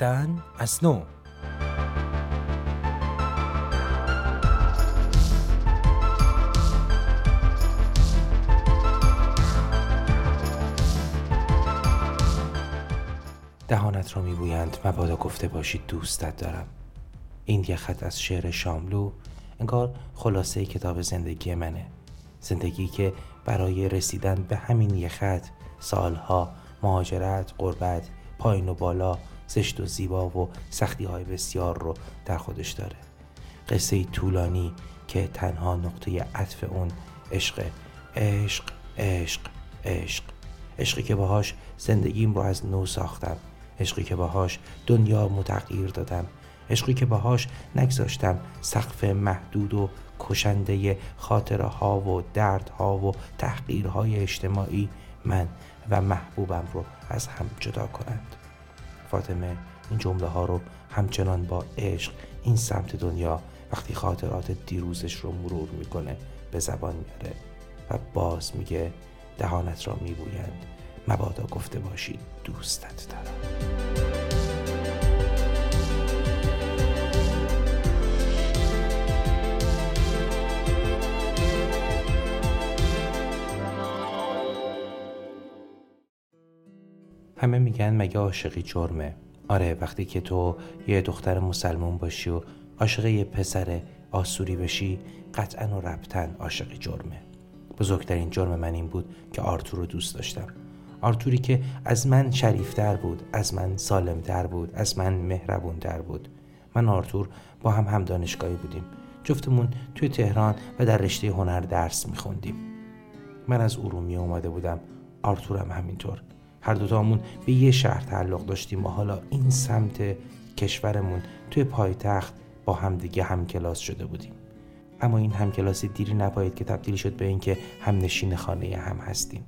زیستن از نو. دهانت را میبویند مبادا گفته باشید دوستت دارم. این یه خط از شعر شاملو انگار خلاصه کتاب زندگی منه. زندگی که برای رسیدن به همین یه خط سالها مهاجرت، قربت، پایین و بالا، زشت و زیبا و سختی های بسیار رو در خودش داره. قصه طولانی که تنها نقطه عطف اون عشق عشق عشق عشق. عشقی که باهاش زندگیم رو از نو ساختم. عشقی که باهاش دنیا متغییر دادم. عشقی که باهاش نگذاشتم سقف محدود و کشنده خاطره ها و دردها و تحقیرهای اجتماعی من و محبوبم رو از هم جدا کنند. فاطمه این جمله ها رو همچنان با عشق این سمت دنیا وقتی خاطرات دیروزش رو مرور می‌کنه به زبان میاره و باز میگه دهانت را میبویند. مبادا گفته باشید دوستت دارم. همه میگن مگه عاشقی جرمه. آره وقتی که تو یه دختر مسلمون باشی و عاشق یه پسر آسوری بشی قطعا و ربطن عاشقی جرمه. بزرگترین جرم من این بود که آرتور رو دوست داشتم. آرتوری که از من شریفتر بود از من سالمتر بود از من مهربونتر بود. من آرتور با هم هم دانشگاهی بودیم. جفتمون توی تهران و در رشته هنر درس میخوندیم. من از ارومیه اومده بودم. آرتورم همینطور. هر دوتامون به یه شهر تعلق داشتیم و حالا این سمت کشورمون توی پایتخت با همدیگه هم کلاس شده بودیم. اما این همکلاسی دیری نباید که تبدیل شد به اینکه هم نشین خانه هم هستیم.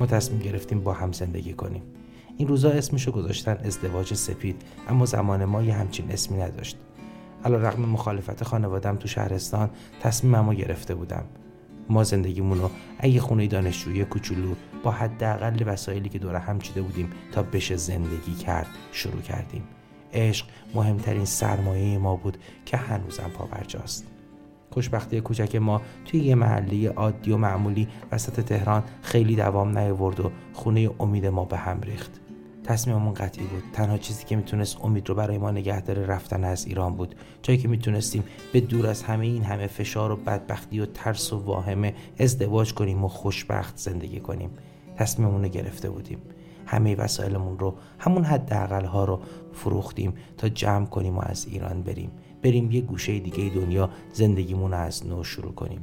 ما تصمیم گرفتیم با هم زندگی کنیم. این روزا اسمشو گذاشتن ازدواج سپید اما زمان ما یه همچین اسمی نداشت. علا رقم مخالفت خانوادم تو شهرستان تصمیممو گرفته بودم. ما زندگیمون رو اگه خونه دانشجویی کوچولو با حداقل وسایلی که دور هم چیده بودیم تا بشه زندگی کرد شروع کردیم. عشق مهمترین سرمایه ما بود که هنوزم پاورجاست خوشبختی کوچک ما توی یه محله عادی و معمولی وسط تهران خیلی دوام نیاورد و خونه امید ما به هم ریخت. تصمیممون قطعی بود. تنها چیزی که می‌تونست امید رو برای ما نگه داره رفتن از ایران بود. جایی که می‌تونستیم به دور از همه این همه فشار و بدبختی و ترس و واهمه ازدواج کنیم و خوشبخت زندگی کنیم. تصمیممون رو گرفته بودیم. همه وسایلمون رو همون حداقل ها رو فروختیم تا جمع کنیم و از ایران بریم. بریم یه گوشه دیگه دنیا زندگیمون رو از نو شروع کنیم.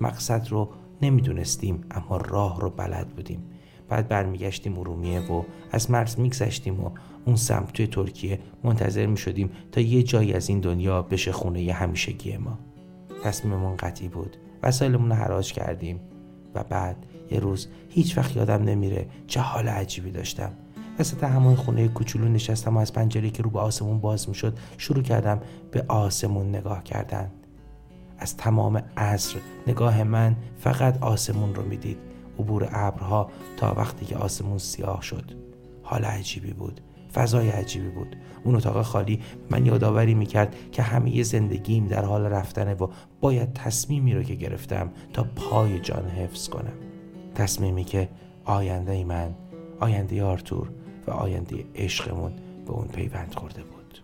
مقصد رو نمی‌دونستیم اما راه رو بلد بودیم. بعد برمیگشتیم ارومیه و از مرز میگذشتیم و اون سمت توی ترکیه منتظر می‌شدیم تا یه جایی از این دنیا بشه خونه ی همیشگی ما. تصمیممون قطعی بود. وسایلمون رو حراج کردیم و بعد یه روز هیچ وقت یادم نمیره چه حال عجیبی داشتم. وسط همون خونه کوچولو نشستم و از پنجره که رو به آسمون باز می‌شد شروع کردم به آسمون نگاه کردن. از تمام عصر نگاه من فقط آسمون رو می‌دید. عبور ابرها تا وقتی که آسمون سیاه شد. حال عجیبی بود. فضای عجیبی بود. اون اتاق خالی من یادآوری می‌کرد که همه زندگیم در حال رفتنه و باید تصمیمی رو که گرفتم تا پای جان حفظ کنم. تصمیمی که آینده من آینده آرتور و آینده عشقمون به اون پیوند خورده بود.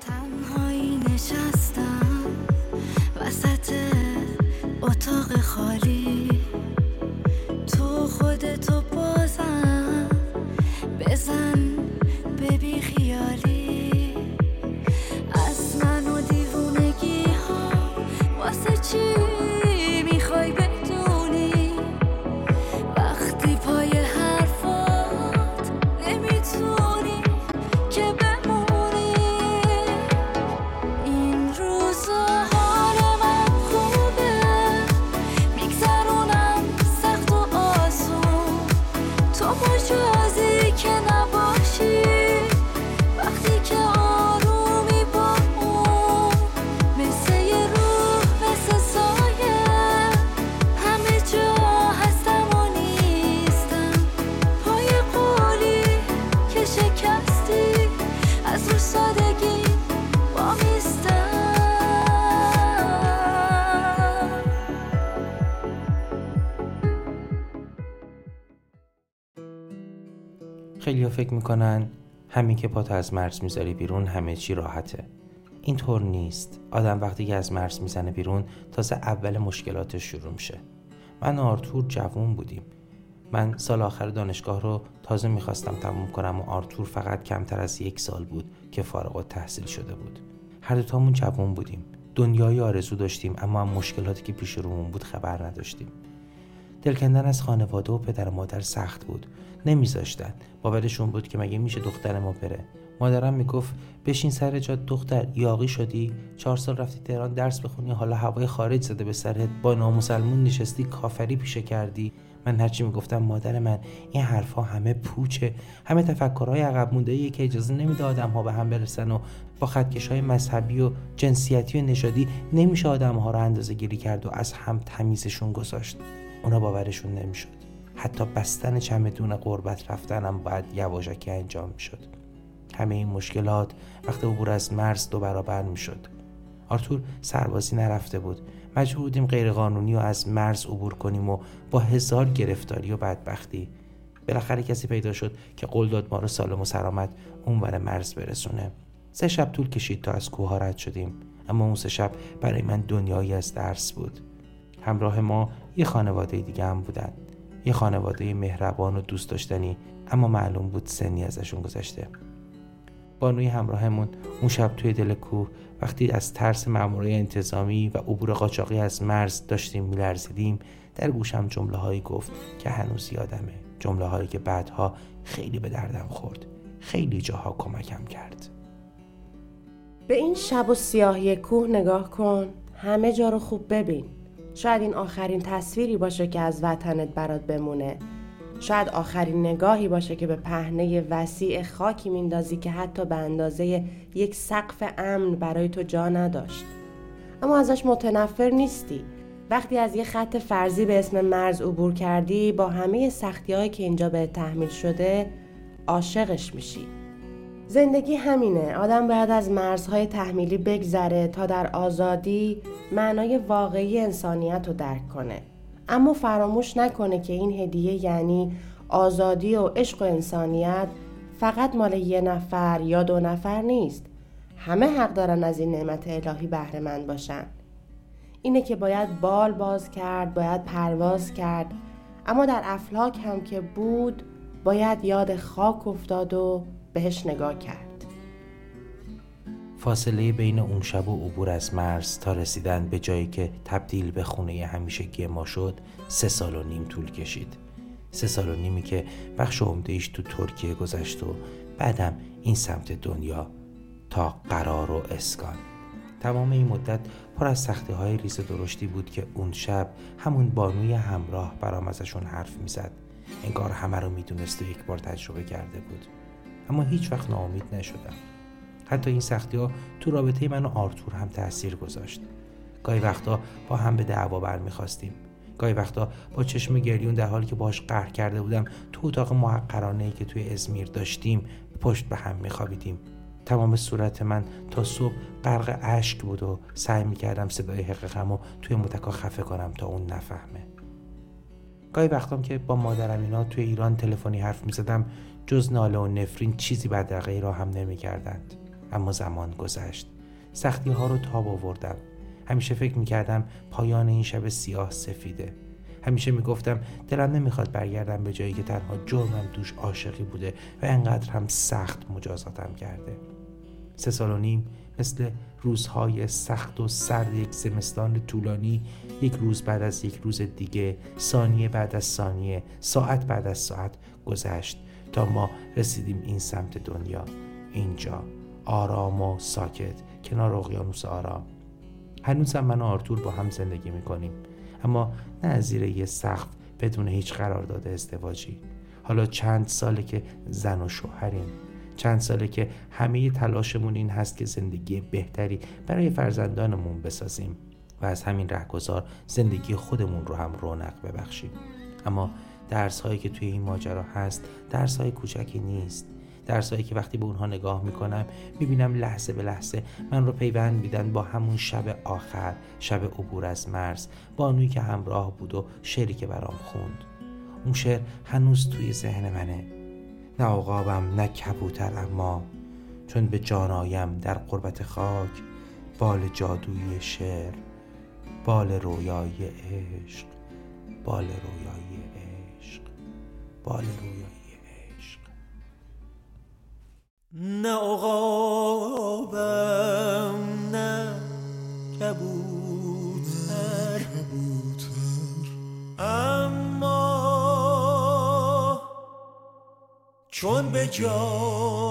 تنهایی نشستم وسط اتاق خالی. 我不说。خیلی فکر می‌کنن همین که پاتو از مرز می‌ذاری بیرون همه چی راحته. اینطور نیست. آدم وقتی که از مرز می‌زنه بیرون تازه اول مشکلاتش شروع میشه. من آرتور جوون بودیم. من سال آخر دانشگاه رو تازه می‌خواستم تموم کنم و آرتور فقط کمتر از یک سال بود که فارغ و تحصیل شده بود. هر دوتامون جوون بودیم. دنیای آرزو داشتیم اما مشکلاتی که پیش رومون بود خبر نداشتیم. دلکندن از خانواده و پدر و مادر سخت بود. نمیذاشتن. باورشون بود که مگه میشه دختر ما بره. مادرم می‌گفت بشین سر جاد دختر یاقی شدی چهار سال رفتی تهران درس بخونی حالا هوای خارج زده به سرت با نامسلمون نشستی کافری پیشه کردی. من هرچی می‌گفتم مادر من این حرفها همه پوچه. همه تفکرهای عقب مونده که اجازه نمیده آدم ها به هم برسن و با خطکش های مذهبی و جنسیتی و نژادی نمیشه آدم ها رو اندازه گیری کرد و از هم تمیزشون گذاشت. اونا باورشون نمی‌شد. حتی بستن چمدون قربت رفتنم باید یواشکی انجام می‌شد. همه این مشکلات وقتی عبور از مرز دو برابر می‌شد آرتور سربازی نرفته بود. مجبور بودیم غیرقانونی و از مرز عبور کنیم و با هزار گرفتاری و بدبختی. بالاخره کسی پیدا شد که قول داد ما رو سالم و سلامت اونور مرز برسونه. سه شب طول کشید تا از کوه رد شدیم. اما اون سه شب برای من دنیایی از درس بود. همراه ما یه خانواده دیگه هم بودن. یه خانواده مهربان و دوست داشتنی اما معلوم بود سنی ازشون گذشته. بانوی همراهمون اون شب توی دل کوه وقتی از ترس مامورای انتظامی و عبور قاچاقی از مرز داشتیم میلرزیدیم در گوشم جمله هایی گفت که هنوز یادمه. جمله هایی که بعدها خیلی به دردم خورد. خیلی جاها کمکم کرد. به این شب و سیاهی کوه نگاه کن. همه جا رو خوب ببین. شاید این آخرین تصویری باشه که از وطنت برات بمونه. شاید آخرین نگاهی باشه که به پهنه وسیع خاکی میندازی که حتی به اندازه یک سقف امن برای تو جا نداشت. اما ازش متنفر نیستی. وقتی از یه خط فرضی به اسم مرز عبور کردی با همه سختی که اینجا به تحمیل شده عاشقش میشی. زندگی همینه. آدم باید از مرزهای تحمیلی بگذره تا در آزادی معنای واقعی انسانیت رو درک کنه. اما فراموش نکنه که این هدیه یعنی آزادی و عشق و انسانیت فقط مال یه نفر یا دو نفر نیست. همه حق دارن از این نعمت الهی بهره مند باشن. اینه که باید بال باز کرد باید پرواز کرد. اما در افلاک هم که بود باید یاد خاک افتاد و بهش نگاه کرد. فاصله بین اون شب و عبور از مرز تا رسیدن به جایی که تبدیل به خونه همیشگی ما شد سه سال و نیم طول کشید. سه سال و نیمی که بخش عمدهش تو ترکیه گذشت و بعدم این سمت دنیا تا قرار و اسکان. تمام این مدت پر از سختی های ریز درشتی بود که اون شب همون بانوی همراه برام ازشون حرف می‌زد. انگار همه رو می‌دونست و یک بار تجربه کرده بود. اما هیچ وقت ناامید نشدم. حتی این سختی ها تو رابطه من و آرتور هم تاثیر گذاشت. گاهی وقتا با هم به دعوا برمیخواستیم. گاهی وقتا با چشم گریون در حالی که باش قهر کرده بودم تو اتاق محقرانه که توی ازمیر داشتیم پشت به هم میخوابیدیم. تمام صورت من تا صبح غرق اشک بود و سعی می‌کردم صدای حقیقم و توی متکا خفه کنم تا اون نفهمه. گاهی وقتام که با مادرم اینا توی ایران تلفنی حرف می‌زدم جز ناله و نفرین چیزی بدرقه را هم نمی‌کردند. اما زمان گذشت. سختی ها رو تاب آوردم. همیشه فکر می‌کردم پایان این شب سیاه سفیده. همیشه می‌گفتم دلم نمی‌خواد برگردم به جایی که تنها جرمم دوش عاشقی بوده و انقدر هم سخت مجازاتم کرده. سه سال و نیم مثل روزهای سخت و سرد یک زمستان طولانی یک روز بعد از یک روز دیگه ثانیه بعد از ثانیه ساعت بعد از ساعت گذشت. تا ما رسیدیم این سمت دنیا. اینجا آرام و ساکت کنار اقیانوس آرام. هنوزم من و آرتور با هم زندگی می‌کنیم. اما نه از زیر یه سقف بدون هیچ قرارداد ازدواجی. حالا چند ساله که زن و شوهریم. چند ساله که همه تلاشمون این هست که زندگی بهتری برای فرزندانمون بسازیم و از همین رهگذار زندگی خودمون رو هم رونق ببخشیم. اما درس هایی که توی این ماجرا هست درس های کوچکی نیست. درسایی که وقتی به اونها نگاه می‌کنم می‌بینم لحظه به لحظه من رو پیوند میدن با همون شب آخر شب عبور از مرز بانویی که همراه بود و شعری که برام خوند. اون شعر هنوز توی ذهن منه. نه عقابم نه کبوتر اما چون به جانایم در قربت خاک بال جادویی شعر بال رویای عشق بال رویای بال رویای عشق. نه عقابم نه کبوتر. اما چون به جان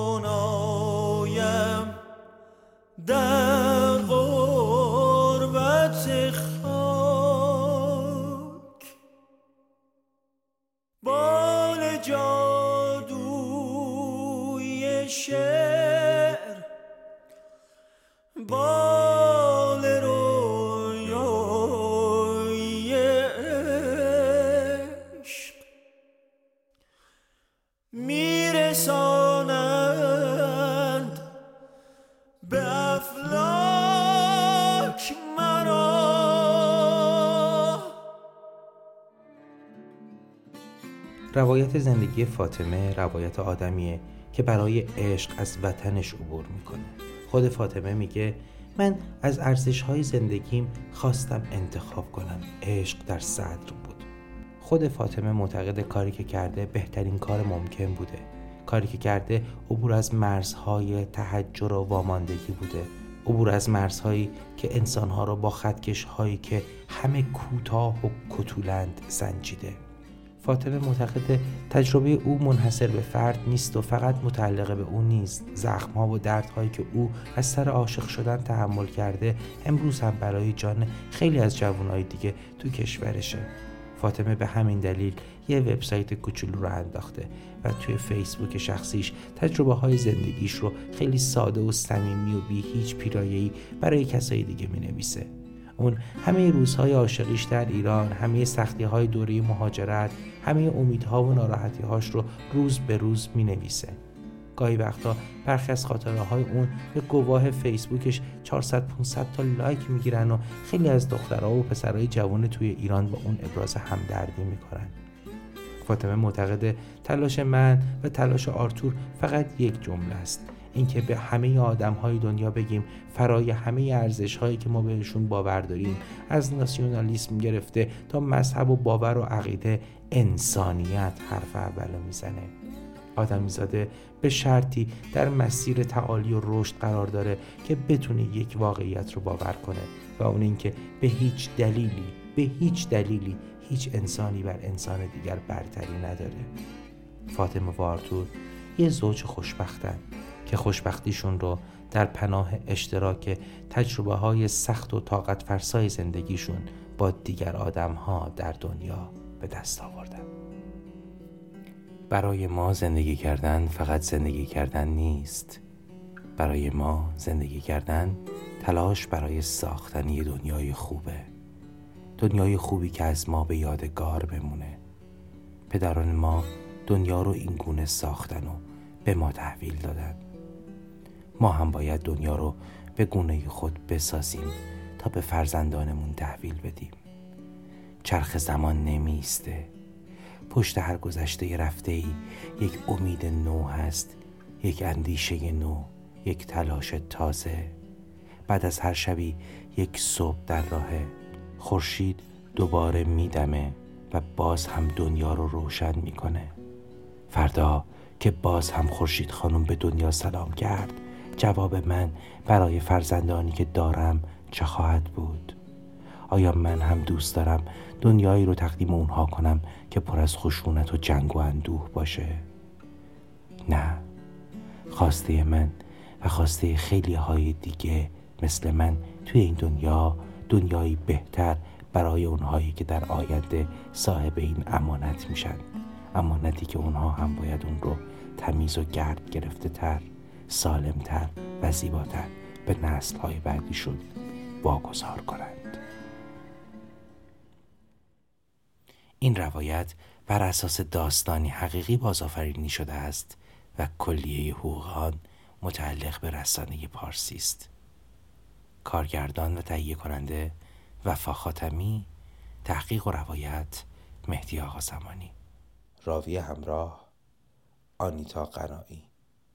جادوی شعر. روایت زندگی فاطمه روایت آدمیه که برای عشق از وطنش عبور می‌کنه. خود فاطمه میگه من از ارزش های زندگیم خواستم انتخاب کنم. عشق در صدر بود. خود فاطمه معتقد کاری که کرده بهترین کار ممکن بوده. کاری که کرده عبور از مرزهای تحجر و واماندگی بوده. عبور از مرزهایی که انسانها را با خطکش هایی که همه کوتاه و کتولند سنجیده. فاطمه معتقد تجربه او منحصر به فرد نیست و فقط متعلق به او نیست زخمها و دردهایی که او از سر عاشق شدن تحمل کرده امروز هم برای جان خیلی از جوانهای دیگه تو کشورشه فاطمه به همین دلیل یه وبسایت کوچولو رو انداخته و توی فیسبوک شخصیش تجربه های زندگیش رو خیلی ساده و صمیمی و بی هیچ پیرایه‌ای برای کسای دیگه می نویسه. اون همه روزهای عاشقیش در ایران همه سختی های دوره مهاجرت همه امیدها و ناراحتی هاش رو روز به روز می نویسه گاهی وقتا برخی از خاطره های اون به گواه فیسبوکش 400 500 تا لایک می‌گیرن و خیلی از دخترها و پسرهای جوان توی ایران با اون ابراز همدردی می‌کنن. فاطمه معتقده تلاش من و تلاش آرتور فقط یک جمله است. اینکه به همه آدم های دنیا بگیم فرای همه ارزش هایی که ما بهشون باور داریم. از ناسیونالیسم گرفته تا مذهب و باور و عقیده انسانیت حرف اولو می‌زنه. آدمیزاده به شرطی در مسیر تعالی و رشد قرار داره که بتونه یک واقعیت رو باور کنه و اون اینکه به هیچ دلیلی به هیچ دلیلی هیچ انسانی بر انسان دیگر برتری نداره. فاطمه و آرتور یه زوج خوشبختن. که خوشبختیشون رو در پناه اشتراک تجربه های سخت و طاقت فرسای زندگیشون با دیگر آدم ها در دنیا به دست آوردن. برای ما زندگی کردن فقط زندگی کردن نیست. برای ما زندگی کردن تلاش برای ساختن یه دنیای خوبه. دنیای خوبی که از ما به یادگار بمونه. پدران ما دنیا رو این گونه ساختن و به ما تحویل دادن. ما هم باید دنیا رو به گونه خود بسازیم تا به فرزندانمون تحویل بدیم. چرخ زمان نمیسته پشت هر گذشته رفته ای یک امید نو هست یک اندیشه نو یک تلاش تازه. بعد از هر شبی یک صبح در راهه. خورشید دوباره میدمه و باز هم دنیا رو روشن می‌کنه. فردا که باز هم خورشید خانم به دنیا سلام کرد جواب من برای فرزندانی که دارم چه خواهد بود؟ آیا من هم دوست دارم دنیایی رو تقدیم اونها کنم که پر از خشونت و جنگ و اندوه باشه؟ نه. خواسته من و خواسته خیلی های دیگه مثل من توی این دنیا دنیایی بهتر برای اونهایی که در آینده صاحب این امانت میشن. امانتی که اونها هم باید اون رو تمیز و گرد گرفته تر سالمتر و زیباتر به نسل های بعدیشون واگذار کنند. این روایت بر اساس داستانی حقیقی بازآفرینی شده است و کلیه حقوق آن متعلق به رسانه پارسی است. کارگردان و تهیه کننده وفا خاتمی تحقیق و روایت مهدی آقا زمانی. راوی همراه آنیتا قنایی.